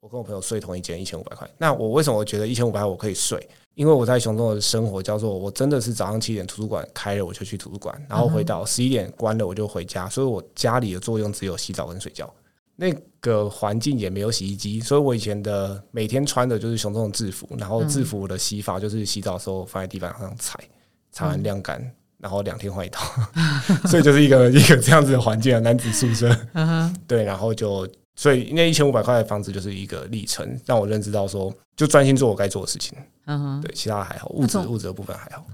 我跟我朋友睡同一间，一千五百块。那我为什么我觉得一千五百块我可以睡？因为我在熊中的生活叫做，我真的是早上七点图书馆开了我就去图书馆，然后回到十一点关了我就回家，所以我家里的作用只有洗澡跟睡觉。那个环境也没有洗衣机，所以我以前的每天穿的就是熊中的制服，然后制服的洗法就是洗澡的时候放在地板上踩，擦完晾干，然后两天换一套，所以就是一个一个这样子的环境啊，男子宿舍。对，然后就所以那一千五百块的房子就是一个历程，让我认知到说，就专心做我该做的事情。嗯哼，对，其他的还好，物质物质的部分还好。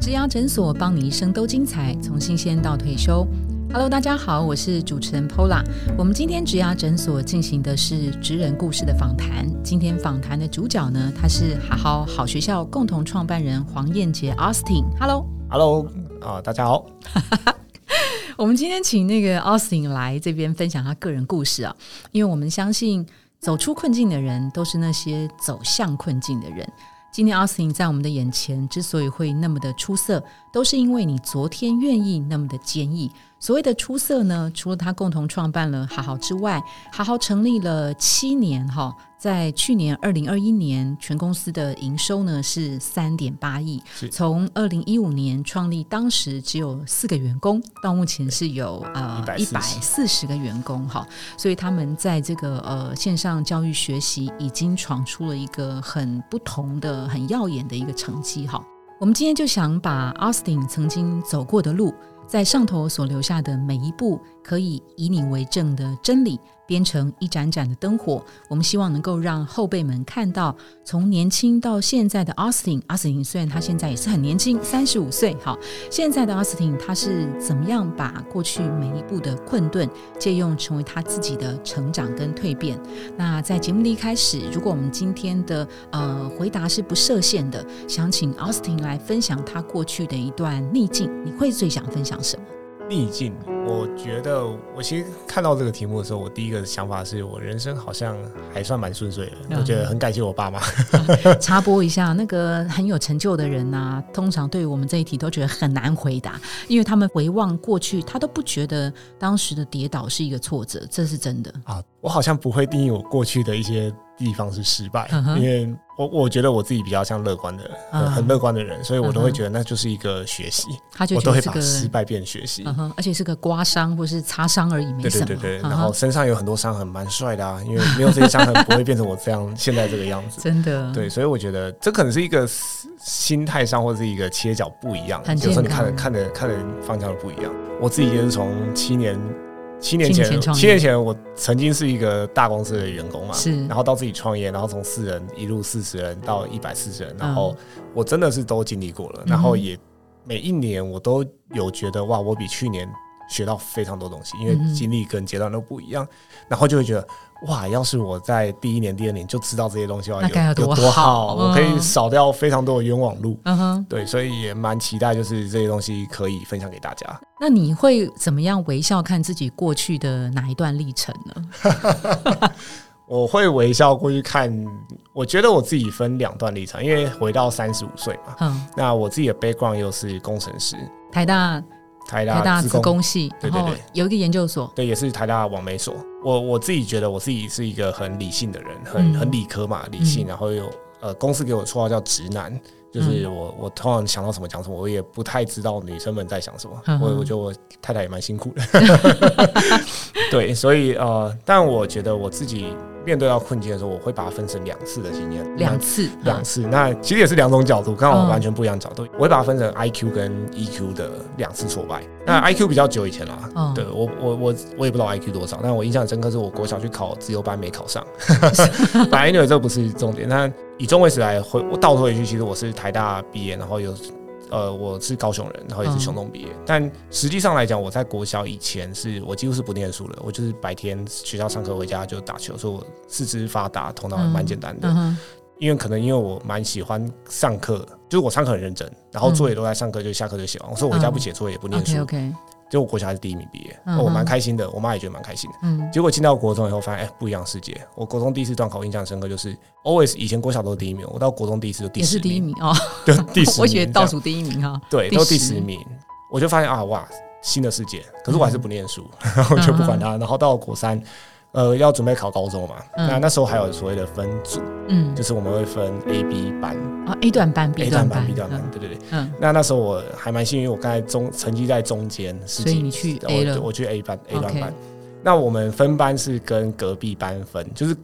植牙诊所，帮你一生都精彩，从新鲜到退休。Hello，大家好，我是主持人 Pola。我们今天植牙诊所进行的是职人故事的访谈。今天访谈的主角呢，他是好好好学校共同创办人黄燕杰 Austin。Hello，Hello，啊，大家好。我们今天请那个 Austin 来这边分享他个人故事啊，因为我们相信走出困境的人，都是那些走向困境的人。今天 Austin 在我们的眼前之所以会那么的出色，都是因为你昨天愿意那么的坚毅。所谓的出色呢，除了他共同创办了好好之外，好好成立了七年哈，在去年二零二一年，全公司的营收呢是三点八亿。从二零一五年创立，当时只有四个员工，到目前是有呃一百四十个员工哈，所以他们在这个呃线上教育学习已经闯出了一个很不同的、很耀眼的一个成绩哈。我们今天就想把 Austin 曾经走过的路。在上头所留下的每一步，可以以你为证的真理。编成一盏盏的灯火，我们希望能够让后辈们看到，从年轻到现在的 Austin。astin 虽然他现在也是很年轻，三十五岁，好，现在的 Austin 他是怎么样把过去每一步的困顿借用成为他自己的成长跟蜕变？那在节目的一开始，如果我们今天的呃回答是不设限的，想请 Austin 来分享他过去的一段逆境，你会最想分享什么？逆境，我觉得我其实看到这个题目的时候，我第一个想法是我人生好像还算蛮顺遂的。我觉得很感谢我爸妈。插播一下，那个很有成就的人呐，通常对于我们这一题都觉得很难回答，因为他们回望过去，他都不觉得当时的跌倒是一个挫折，这是真的啊。我好像不会定义我过去的一些。地方是失败，因为我我觉得我自己比较像乐观的人，很乐观的人，所以我都会觉得那就是一个学习，我都会把失败变学习，而且是个刮伤或是擦伤而已，没什么。对对对然后身上有很多伤痕，蛮帅的啊，因为没有这些伤痕，不会变成我这样现在这个样子。真的，对，所以我觉得这可能是一个心态上或者是一个切角不一样，有时候你看的看的看的方向不一样。我自己也是从七年。七年前，七年前我曾经是一个大公司的员工嘛，是，然后到自己创业，然后从四人一路四十人到一百四十人，然后我真的是都经历过了，然后也每一年我都有觉得哇，我比去年学到非常多东西，因为经历跟阶段都不一样，然后就会觉得。哇！要是我在第一年、第二年就知道这些东西的话，有多好！我可以少掉非常多的冤枉路。嗯哼，对，所以也蛮期待，就是这些东西可以分享给大家。那你会怎么样微笑看自己过去的哪一段历程呢？我会微笑过去看。我觉得我自己分两段历程，因为回到三十五岁嘛。嗯，那我自己的 background 又是工程师，台大。台大自工系，然后有一个研究所，对，也是台大网媒所。我我自己觉得我自己是一个很理性的人，很很理科嘛，理性。然后有呃，公司给我绰号叫直男，就是我我通常想到什么讲什么，我也不太知道女生们在想什么。我我觉得我太太也蛮辛苦的，对，所以呃，但我觉得我自己。面对到困境的时候，我会把它分成两次的经验，两次，两次。那其实也是两种角度，刚好完全不一样角度。我会把它分成 I Q 跟 E Q 的两次挫败。那 I Q 比较久以前啦，对我我我我也不知道 I Q 多少，但我印象深刻是我国小去考自由班没考上。本来因为这不是重点，那以中位史来回，我倒退回去，其实我是台大毕业，然后有。呃，我是高雄人，然后也是雄东毕业，但实际上来讲，我在国小以前是我几乎是不念书的，我就是白天学校上课回家就打球，所以我四肢发达，头脑也蛮简单的。因为可能因为我蛮喜欢上课，就是我上课很认真，然后作业都在上课，就下课就写完。我说我回家不写作业，也不念书。就我国小还是第一名毕业，我蛮开心的，我妈也觉得蛮开心的。嗯，结果进到国中以后，发现哎不一样世界。我国中第一次段考印象深刻，就是 always 以前国小都是第一名，我到国中第一次就第十名。第一名哦，就第十。我写倒数第一名哈。对，都第十名。我就发现啊哇，新的世界。可是我还是不念书，然后就不管它。然后到国三，呃，要准备考高中嘛。那那时候还有所谓的分组，嗯，就是我们会分 A、B 班啊，A 段班、B 段班、B 段班，对对对。嗯，那那时候我还蛮幸运，我刚才中成绩在中间，所以你去 A 了，我去 A 班 A 段班。那我们分班是跟隔壁班分，就是。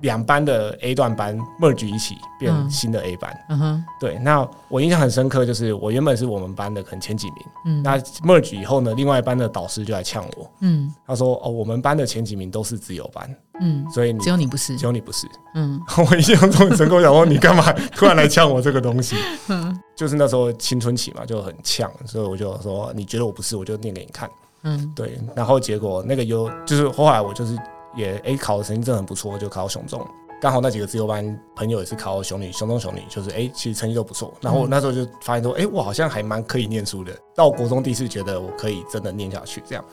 两班的 A 段班 merge 一起变新的 A 班，嗯哼，对。那我印象很深刻，就是我原本是我们班的可能前几名，嗯，那 merge 以后呢，另外一班的导师就来呛我，嗯，他说哦，我们班的前几名都是自由班，嗯，所以只有你不是，只有你不是，嗯，我印象中很深刻，想说你干嘛 突然来呛我这个东西？嗯，就是那时候青春期嘛，就很呛，所以我就说你觉得我不是，我就念给你看，嗯，对。然后结果那个有就是后来我就是。也诶，考的成绩真的很不错，就考到雄中。刚好那几个自由班朋友也是考雄女、雄中、雄女，就是哎，其实成绩都不错。然后那时候就发现说，哎，我好像还蛮可以念书的。到国中第一次觉得我可以真的念下去，这样。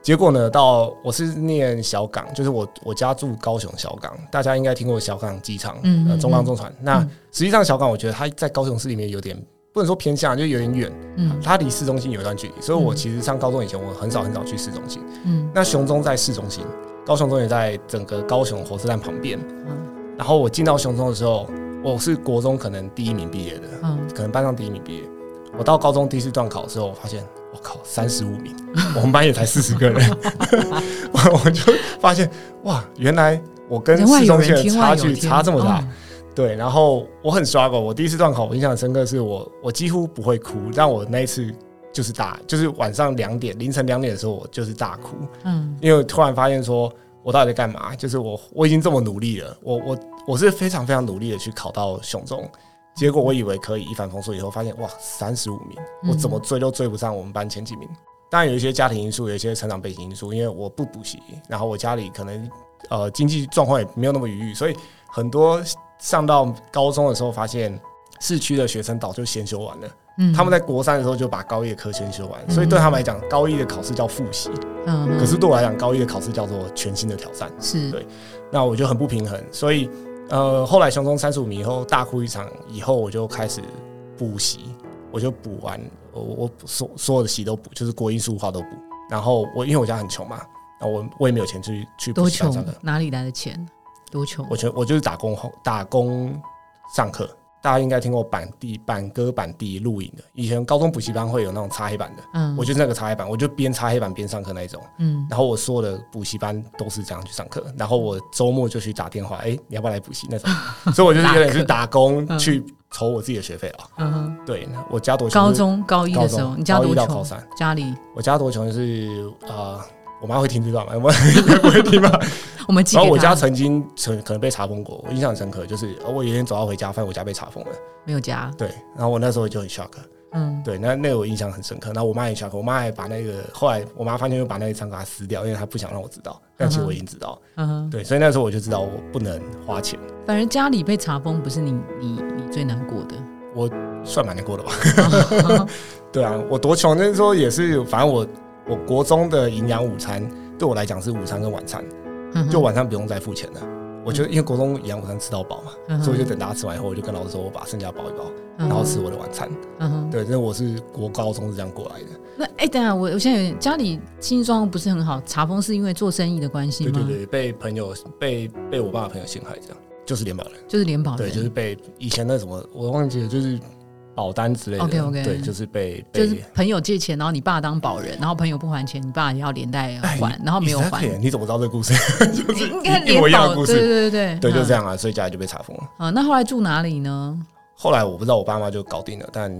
结果呢，到我是念小港，就是我我家住高雄小港，大家应该听过小港机场，嗯，中港中船。那实际上小港，我觉得它在高雄市里面有点不能说偏向，就有点远，嗯，它离市中心有一段距离。所以我其实上高中以前，我很少很少去市中心，嗯，那雄中在市中心。高雄中也在整个高雄火车站旁边，嗯，然后我进到雄中的时候，我是国中可能第一名毕业的，嗯，可能班上第一名毕业。我到高中第一次段考的时候，我发现我靠，三十五名，我们班也才四十个人，我 我就发现哇，原来我跟市中心的差距差这么大，对。然后我很 struggle，我第一次段考，我印象深刻是我我几乎不会哭，但我那一次。就是大，就是晚上两点，凌晨两点的时候，我就是大哭。嗯，因为突然发现说，我到底在干嘛？就是我我已经这么努力了，我我我是非常非常努力的去考到雄中，结果我以为可以一帆风顺，以后发现哇，三十五名，我怎么追都追不上我们班前几名。当然有一些家庭因素，有一些成长背景因素，因为我不补习，然后我家里可能呃经济状况也没有那么愉悦，所以很多上到高中的时候，发现市区的学生早就先修完了。他们在国三的时候就把高一的课先修完，所以对他们来讲，高一的考试叫复习。嗯，可是对我来讲，高一的考试叫做全新的挑战。是对，那我就很不平衡。所以，呃，后来熊中三十五名以后大哭一场以后，我就开始补习，我就补完，我我所所有的习都补，就是国英数化都补。然后我因为我家很穷嘛，那我我也没有钱去去多穷，哪里来的钱？多穷？我全我就是打工后打工上课。大家应该听过板地板歌板地录影的，以前高中补习班会有那种擦黑板的，嗯，我就是那个擦黑板，我就边擦黑板边上课那一种，嗯，然后我所有的补习班都是这样去上课，然后我周末就去打电话，哎，你要不要来补习那种，所以我就是有点是打工去筹我自己的学费啊，嗯，对，我家多穷，高中高一的时候，你家多穷？家里？我家多穷就是呃。我妈会听这段吗？我应该不会听吧。我们然后我家曾经曾可能被查封过，我印象很深刻，就是我有一天走到回家，发现我家被查封了，没有家。对，然后我那时候就很 shock。嗯，对，那那个我印象很深刻。然后我妈也 shock，我妈还把那个后来我妈发现又把那一张给她撕掉，因为她不想让我知道。但其实我已经知道。嗯哼，对，所以那时候我就知道我不能花钱。反正家里被查封不是你你你最难过的，我算蛮难过的吧。对啊，我多穷那时候也是，反正我。我国中的营养午餐对我来讲是午餐跟晚餐，就晚餐不用再付钱了。我觉得因为国中营养午餐吃到饱嘛，所以就等大家吃完以后，我就跟老师说我把剩下包一包，然后吃我的晚餐。对，那我是国高中是这样过来的。那哎，等下我我现在有家里经济状况不是很好，查封是因为做生意的关系吗？对对对，被朋友被被我爸的朋友陷害，这样就是联保人，就是联保人，对，就是被以前那什么我忘记了，就是。保单之类的，OK OK，对，就是被就是朋友借钱，然后你爸当保人，然后朋友不还钱，你爸也要连带还，然后没有还。你怎么知道这个故事？就是一模一样的故事，对对对对，就这样啊，所以家里就被查封了。啊，那后来住哪里呢？后来我不知道，我爸妈就搞定了，但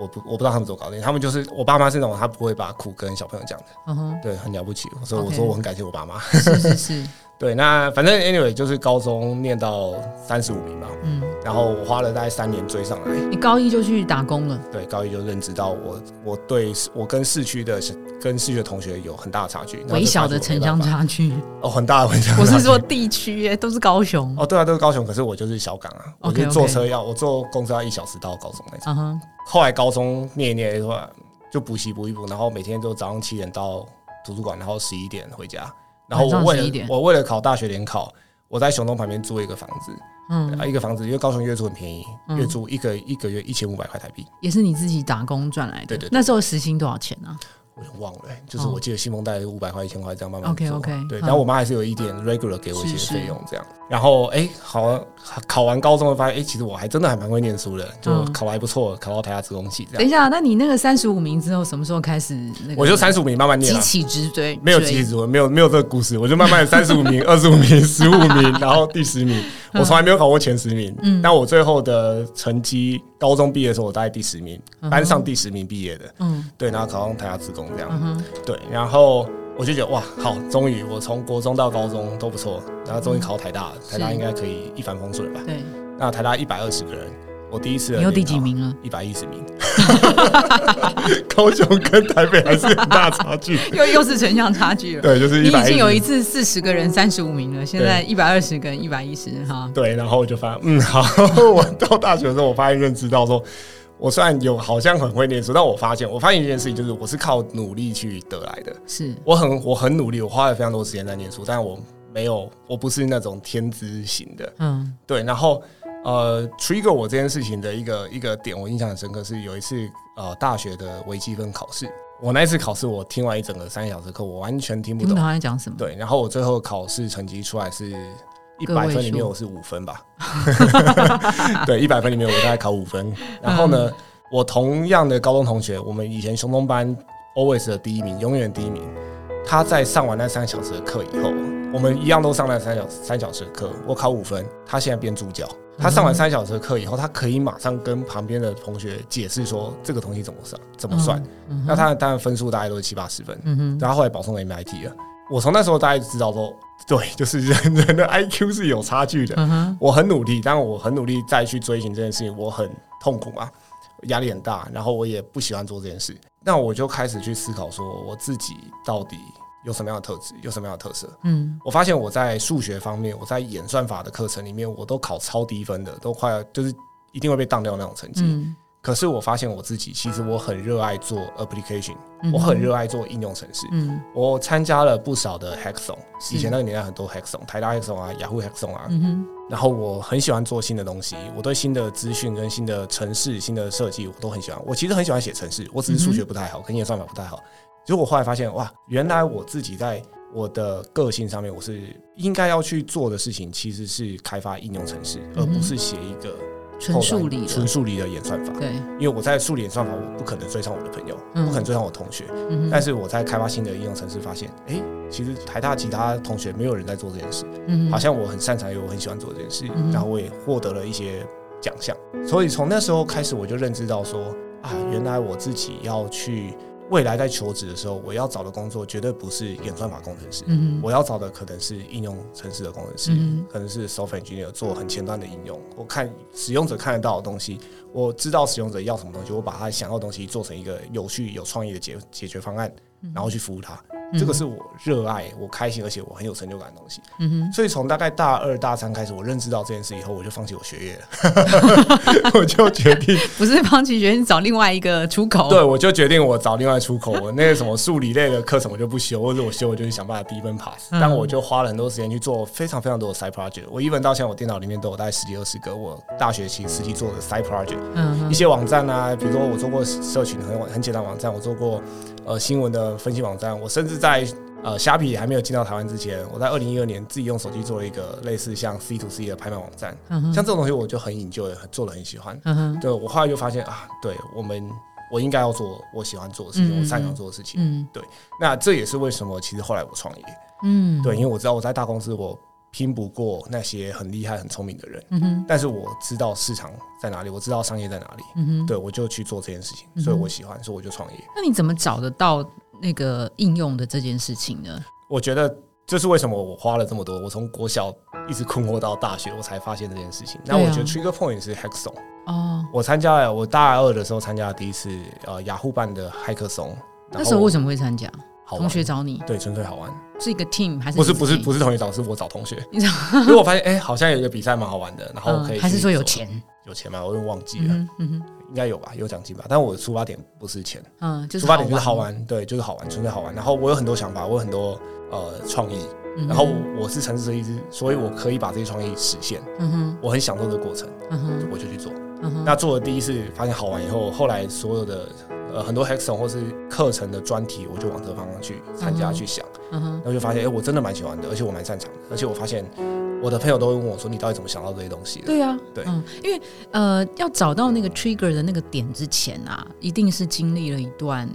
我不我不知道他们怎么搞定。他们就是我爸妈是那种他不会把苦跟小朋友讲的，嗯哼，对，很了不起。所以我说我很感谢我爸妈。是是是。对，那反正 anyway 就是高中念到三十五名吧，嗯，然后我花了大概三年追上来。你高一就去打工了？对，高一就认知到我，我对我跟市区的跟市区的同学有很大的差距，微小的城乡差距哦，很大的城乡。我是说地区耶，都是高雄。哦，对啊，都是高雄，可是我就是小港啊，我就坐车要我坐公车要一小时到高中那种。后来高中念一念的话，就补习补一补，然后每天都早上七点到图书馆，然后十一点回家。然后我为了我为了考大学联考，我在雄东旁边租了一个房子，嗯，啊一个房子，因为高雄月租很便宜，月租一个一个月一千五百块台币，也是你自己打工赚来的。对对，那时候时薪多少钱呢？我就忘了，就是我记得信封袋五百块、一千块这样慢慢 OK OK，对，然后我妈还是有一点 regular 给我一些费用这样。然后哎，考考完高中发现，哎，其实我还真的还蛮会念书的，就考的还不错，考到台大职工系这样。等一下，那你那个三十五名之后，什么时候开始？我就三十五名慢慢念，急起直追，没有急起直追，没有没有这个故事，我就慢慢三十五名、二十五名、十五名，然后第十名，我从来没有考过前十名。嗯，但我最后的成绩，高中毕业的时候我大概第十名，班上第十名毕业的。嗯，对，然后考上台大职工这样。对，然后。我就觉得哇，好，终于我从国中到高中都不错，然后终于考台大了，台大应该可以一帆风顺吧？对。那台大一百二十个人，我第一次你有第几名了？一百一十名。高雄跟台北还是很大差距，又又是城乡差距了。对，就是你已经有一次四十个人三十五名了，现在一百二十跟一百一十哈。对，然后我就发现，嗯，好，我到大学的时候，我发现认知到说。我虽然有好像很会念书，但我发现我发现一件事情，就是我是靠努力去得来的。是我很我很努力，我花了非常多时间在念书，但我没有，我不是那种天资型的。嗯，对。然后呃，trigger 我这件事情的一个一个点，我印象很深刻，是有一次呃大学的微积分考试。我那一次考试，我听完一整个三小时课，我完全听不懂他在讲什么。对，然后我最后考试成绩出来是。一百分里面我是五分吧，对，一百分里面我大概考五分。然后呢，我同样的高中同学，我们以前雄中班 always 的第一名，永远第一名。他在上完那三小时的课以后，我们一样都上了三小三小时的课，我考五分，他现在变助教。他上完三小时的课以后，他可以马上跟旁边的同学解释说这个东西怎么算，怎么算。那他当然分数大概都是七八十分，然后后来保送 MIT 了。我从那时候大概知道说。对，就是人人的 I Q 是有差距的。我很努力，但我很努力再去追寻这件事情，我很痛苦嘛，压力很大，然后我也不喜欢做这件事。那我就开始去思考，说我自己到底有什么样的特质，有什么样的特色。嗯，我发现我在数学方面，我在演算法的课程里面，我都考超低分的，都快就是一定会被当掉那种成绩。可是我发现我自己，其实我很热爱做 application，我很热爱做应用程式。嗯，我参加了不少的 hackathon，以前那个年代很多 hackathon，台大 hackathon 啊，雅虎 hackathon 啊。嗯然后我很喜欢做新的东西，我对新的资讯跟新的城市、新的设计我都很喜欢。我其实很喜欢写城市，我只是数学不太好，跟演算法不太好。结果后来发现，哇，原来我自己在我的个性上面，我是应该要去做的事情，其实是开发应用程式，而不是写一个。纯数理，纯数理的演算法。对，因为我在数理演算法，我不可能追上我的朋友，不可能追上我同学。嗯，但是我在开发新的应用程式，发现，哎，其实台大其他同学没有人在做这件事。嗯，好像我很擅长，又我很喜欢做这件事，然后我也获得了一些奖项。所以从那时候开始，我就认知到说，啊，原来我自己要去。未来在求职的时候，我要找的工作绝对不是演算法工程师，我要找的可能是应用城市的工程师，可能是 software engineer 做很前端的应用。我看使用者看得到的东西，我知道使用者要什么东西，我把他想要的东西做成一个有趣、有创意的解解决方案，然后去服务他。这个是我热爱、我开心，而且我很有成就感的东西。嗯哼，所以从大概大二、大三开始，我认知到这件事以后，我就放弃我学业了。我就决定 不是放弃学业，找另外一个出口。对，我就决定我找另外出口。我那个什么数理类的课程我就不修，或者我修，我就去想办法低分 pass。但我就花了很多时间去做非常非常多的 side project。我一本到现在，我电脑里面都有大概十几二十个我大学期实际做的 side project。嗯，一些网站啊，比如说我做过社群很很简单网站，我做过呃新闻的分析网站，我甚至在呃，虾皮还没有进到台湾之前，我在二零一二年自己用手机做了一个类似像 C to C 的拍卖网站，像这种东西我就很引就，做的很喜欢。对我后来就发现啊，对我们我应该要做我喜欢做的事情，我擅长做的事情。嗯对，那这也是为什么其实后来我创业。嗯，对，因为我知道我在大公司我拼不过那些很厉害很聪明的人，嗯但是我知道市场在哪里，我知道商业在哪里，嗯对我就去做这件事情，所以我喜欢，所以我就创业。那你怎么找得到？那个应用的这件事情呢？我觉得这是为什么我花了这么多，我从国小一直困惑到大学，我才发现这件事情。那我觉得 Trigger Point 是 Hackathon 哦，我参加了，我大二的时候参加了第一次呃雅虎办的 Hackathon。那时候为什么会参加？同学找你？对，纯粹好玩。是一个 team 还是？不是不是不是同学找，是我找同学。你找？因为我发现哎，好像有一个比赛蛮好玩的，然后可以还是说有钱？有钱吗？我有点忘记了。嗯哼。应该有吧，有奖金吧。但我的出发点不是钱，嗯，出发点就是好玩，对，就是好玩，纯粹好玩。然后我有很多想法，我有很多呃创意。然后我是城市设计师，所以我可以把这些创意实现。嗯哼，我很享受这个过程，嗯哼，我就去做。嗯哼那做了第一次发现好玩以后，后来所有的呃很多 hackathon 或是课程的专题，我就往这个方向去参加去想，然后就发现，哎，我真的蛮喜欢的，而且我蛮擅长的，而且我发现我的朋友都会问我说，你到底怎么想到这些东西的？对啊，对，嗯，因为呃要找到那个 trigger 的那个点之前啊，一定是经历了一段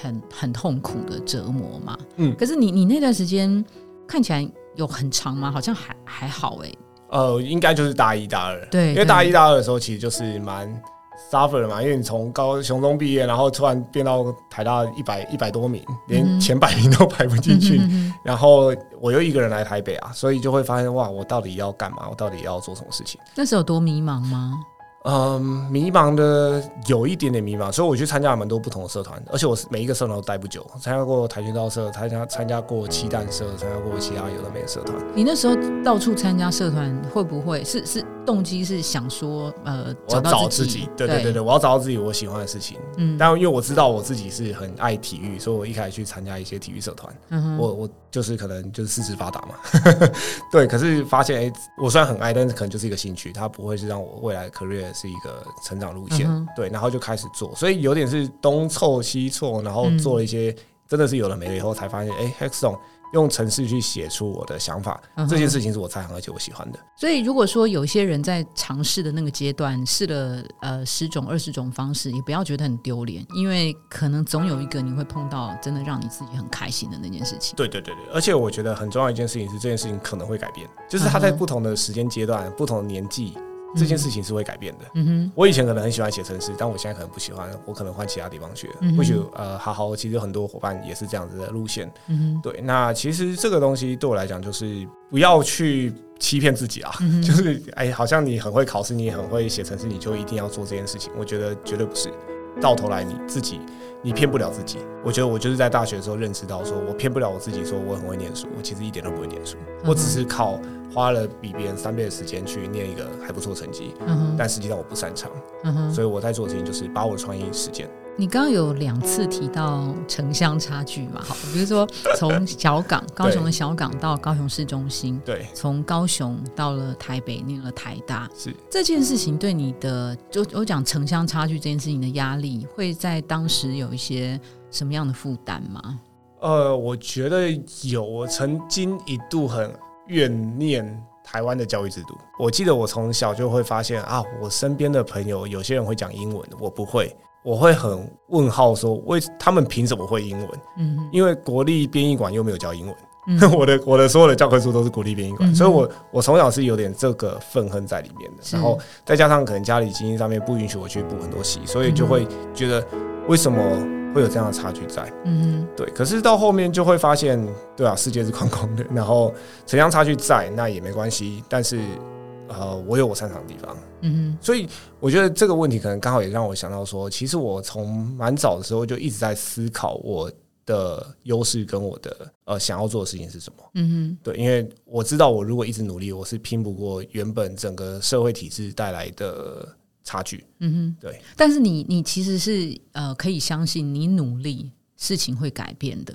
很很痛苦的折磨嘛。嗯，可是你你那段时间看起来有很长吗？好像还还好哎。呃，应该就是大一、大二，对，因为大一、大二的时候其实就是蛮 suffer 嘛，因为你从高雄中毕业，然后突然变到台大一百一百多名，连前百名都排不进去，然后我又一个人来台北啊，所以就会发现哇，我到底要干嘛？我到底要做什么事情？那时候有多迷茫吗？嗯，迷茫的有一点点迷茫，所以我去参加了蛮多不同的社团，而且我是每一个社团都待不久，参加过跆拳道社，参加参加过七蛋社，参加过其他有的没的社团。你那时候到处参加社团，会不会是是？动机是想说，呃，我要找自己，对对对对，我要找到自己我喜欢的事情。嗯，但因为我知道我自己是很爱体育，所以我一开始去参加一些体育社团。嗯我我就是可能就是四肢发达嘛，对。可是发现，哎，我虽然很爱，但是可能就是一个兴趣，它不会是让我未来 career 是一个成长路线。对，然后就开始做，所以有点是东凑西凑，然后做了一些真的是有了没了以后，才发现，哎，Hexon。用程式去写出我的想法，这件事情是我在行而且我喜欢的。所以，如果说有些人在尝试的那个阶段试了呃十种、二十种方式，也不要觉得很丢脸，因为可能总有一个你会碰到真的让你自己很开心的那件事情。对对对对，而且我觉得很重要一件事情是，这件事情可能会改变，就是他在不同的时间阶段、不同的年纪。这件事情是会改变的。嗯哼，我以前可能很喜欢写程式，但我现在可能不喜欢，我可能换其他地方去。或许呃，好好，其实很多伙伴也是这样子的路线。嗯哼，对。那其实这个东西对我来讲，就是不要去欺骗自己啊。就是哎，好像你很会考试，你很会写程式，你就一定要做这件事情。我觉得绝对不是。到头来你自己，你骗不了自己。我觉得我就是在大学的时候认识到，说我骗不了我自己，说我很会念书，我其实一点都不会念书，我只是靠。花了比别人三倍的时间去念一个还不错成绩，但实际上我不擅长，所以我在做的事情就是把我的创意实践。你刚刚有两次提到城乡差距嘛？好，比如说从小港高雄的小港到高雄市中心，对，从高雄到了台北念了台大，是这件事情对你的就我讲城乡差距这件事情的压力，会在当时有一些什么样的负担吗？呃，我觉得有，我曾经一度很。怨念台湾的教育制度。我记得我从小就会发现啊，我身边的朋友有些人会讲英文，我不会，我会很问号说，为他们凭什么会英文？嗯，因为国立编译馆又没有教英文。我的我的所有的教科书都是国立编译馆，所以我我从小是有点这个愤恨在里面的。然后再加上可能家里经济上面不允许我去补很多习，所以就会觉得为什么？会有这样的差距在，嗯，对。可是到后面就会发现，对啊，世界是宽广的，然后城乡差距在，那也没关系。但是，呃，我有我擅长的地方，嗯哼所以我觉得这个问题可能刚好也让我想到说，其实我从蛮早的时候就一直在思考我的优势跟我的呃想要做的事情是什么。嗯哼，对，因为我知道我如果一直努力，我是拼不过原本整个社会体制带来的。差距，嗯哼，对。但是你，你其实是呃，可以相信你努力，事情会改变的。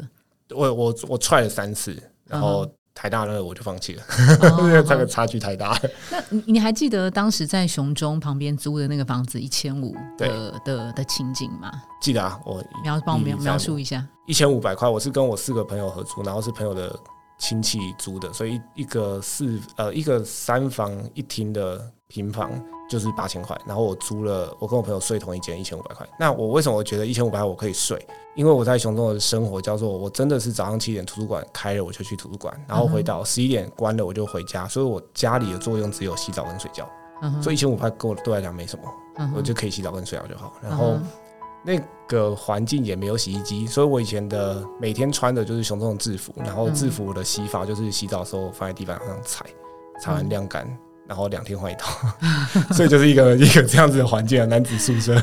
我我我踹了三次，然后台大那个我就放弃了，因为这个差距太大。那你你还记得当时在熊中旁边租的那个房子一千五的的的情景吗？记得啊，我描帮我描描述一下。一千五百块，我是跟我四个朋友合租，然后是朋友的亲戚租的，所以一个四呃一个三房一厅的平房。就是八千块，然后我租了，我跟我朋友睡同一间，一千五百块。那我为什么觉得一千五百块我可以睡？因为我在熊中的生活叫做，我真的是早上七点图书馆开了我就去图书馆，然后回到十一点关了我就回家，所以我家里的作用只有洗澡跟睡觉，所以一千五块够对我来讲没什么，我就可以洗澡跟睡觉就好。然后那个环境也没有洗衣机，所以我以前的每天穿的就是熊中的制服，然后制服的洗法就是洗澡的时候放在地板上踩，踩完晾干。然后两天换一套，所以就是一个一个这样子的环境啊，男子宿舍。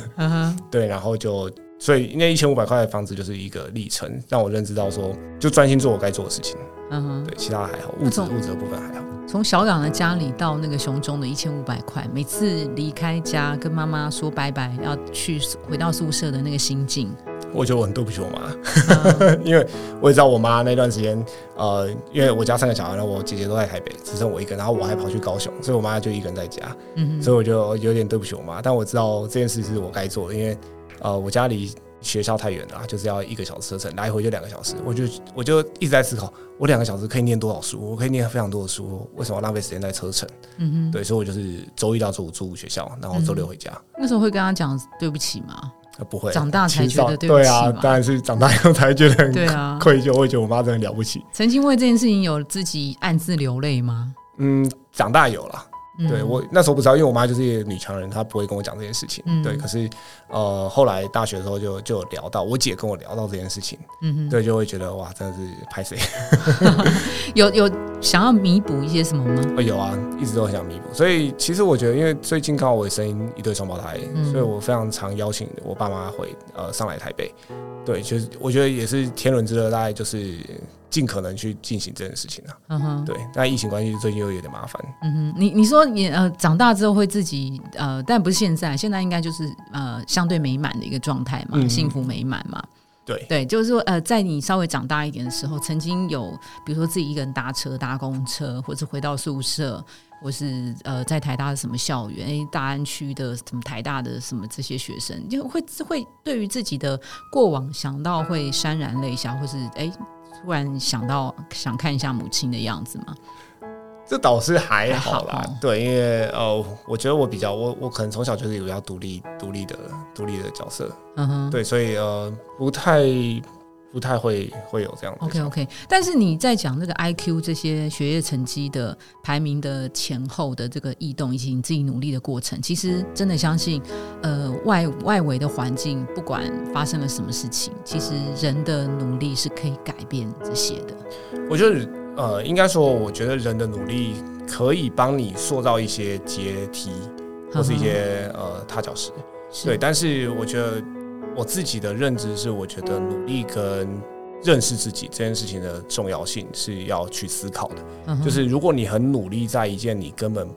对，然后就所以那一千五百块的房子就是一个历程，让我认知到说，就专心做我该做的事情。嗯哼，对，其他还好，物质物质的部分还好。从小港的家里到那个熊中的一千五百块，每次离开家跟妈妈说拜拜，要去回到宿舍的那个心境。我觉得我很对不起我妈，因为我也知道我妈那段时间，呃，因为我家三个小孩，我姐姐都在台北，只剩我一个，然后我还跑去高雄，所以我妈就一个人在家，嗯所以我就有点对不起我妈。但我知道这件事是我该做的，因为呃，我家里学校太远了，就是要一个小时车程，来回就两个小时。我就我就一直在思考，我两个小时可以念多少书？我可以念非常多的书，为什么要浪费时间在车程？嗯哼，对，所以我就是周一到周五住学校，然后周六回家。那时候会跟他讲对不起吗？不会，长大才觉得对不起对啊，当然是长大以后才觉得很愧疚。我也觉得我妈真的了不起。曾经为这件事情有自己暗自流泪吗？嗯，长大有了。对我那时候不知道，因为我妈就是一个女强人，她不会跟我讲这件事情。对，可是呃，后来大学的时候就就聊到，我姐跟我聊到这件事情，嗯对，就会觉得哇，真的是拍谁？有有想要弥补一些什么吗？有啊，一直都很想弥补。所以其实我觉得，因为最近刚好我生一对双胞胎，所以我非常常邀请我爸妈回呃上来台北。对，就是我觉得也是天伦之乐，大概就是尽可能去进行这件事情啊。嗯哼，对。但疫情关系，最近又有点麻烦。嗯哼，你你说你呃长大之后会自己呃，但不是现在，现在应该就是呃相对美满的一个状态嘛，幸福美满嘛。对对，就是说呃，在你稍微长大一点的时候，曾经有比如说自己一个人搭车搭公车，或者回到宿舍。或是呃，在台大的什么校园？哎，大安区的什么台大的什么这些学生，就会会对于自己的过往想到会潸然泪下，或是哎，突然想到想看一下母亲的样子吗？这倒是还好啦，对，因为呃，我觉得我比较我我可能从小就是有比较独立独立的独立的角色，嗯哼，对，所以呃，不太。不太会会有这样。OK OK，但是你在讲这个 IQ 这些学业成绩的排名的前后的这个异动，以及你自己努力的过程，其实真的相信，呃，外外围的环境不管发生了什么事情，其实人的努力是可以改变这些的。我觉得，呃，应该说，我觉得人的努力可以帮你塑造一些阶梯，或是一些呃踏脚石。对，但是我觉得。我自己的认知是，我觉得努力跟认识自己这件事情的重要性是要去思考的。就是如果你很努力在一件你根本不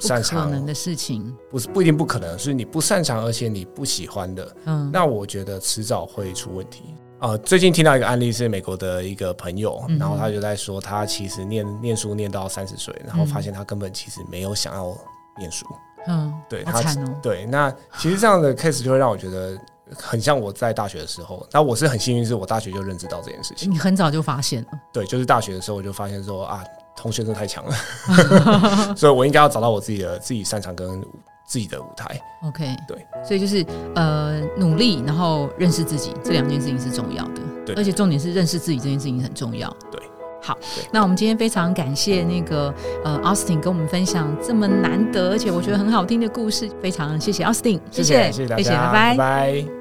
擅长的事情，不是不一定不可能，是你不擅长而且你不喜欢的，嗯，那我觉得迟早会出问题。啊，最近听到一个案例是美国的一个朋友，然后他就在说，他其实念念书念到三十岁，然后发现他根本其实没有想要念书。嗯，对他对那其实这样的 case 就会让我觉得。很像我在大学的时候，那我是很幸运，是我大学就认知到这件事情。你很早就发现了？对，就是大学的时候我就发现说啊，同学都太强了，所以我应该要找到我自己的自己擅长跟自己的舞台。OK，对，所以就是呃努力，然后认识自己这两件事情是重要的。对，而且重点是认识自己这件事情很重要。对。好，那我们今天非常感谢那个呃，Austin 跟我们分享这么难得而且我觉得很好听的故事，非常谢谢 Austin，谢谢，谢谢，拜拜，拜拜。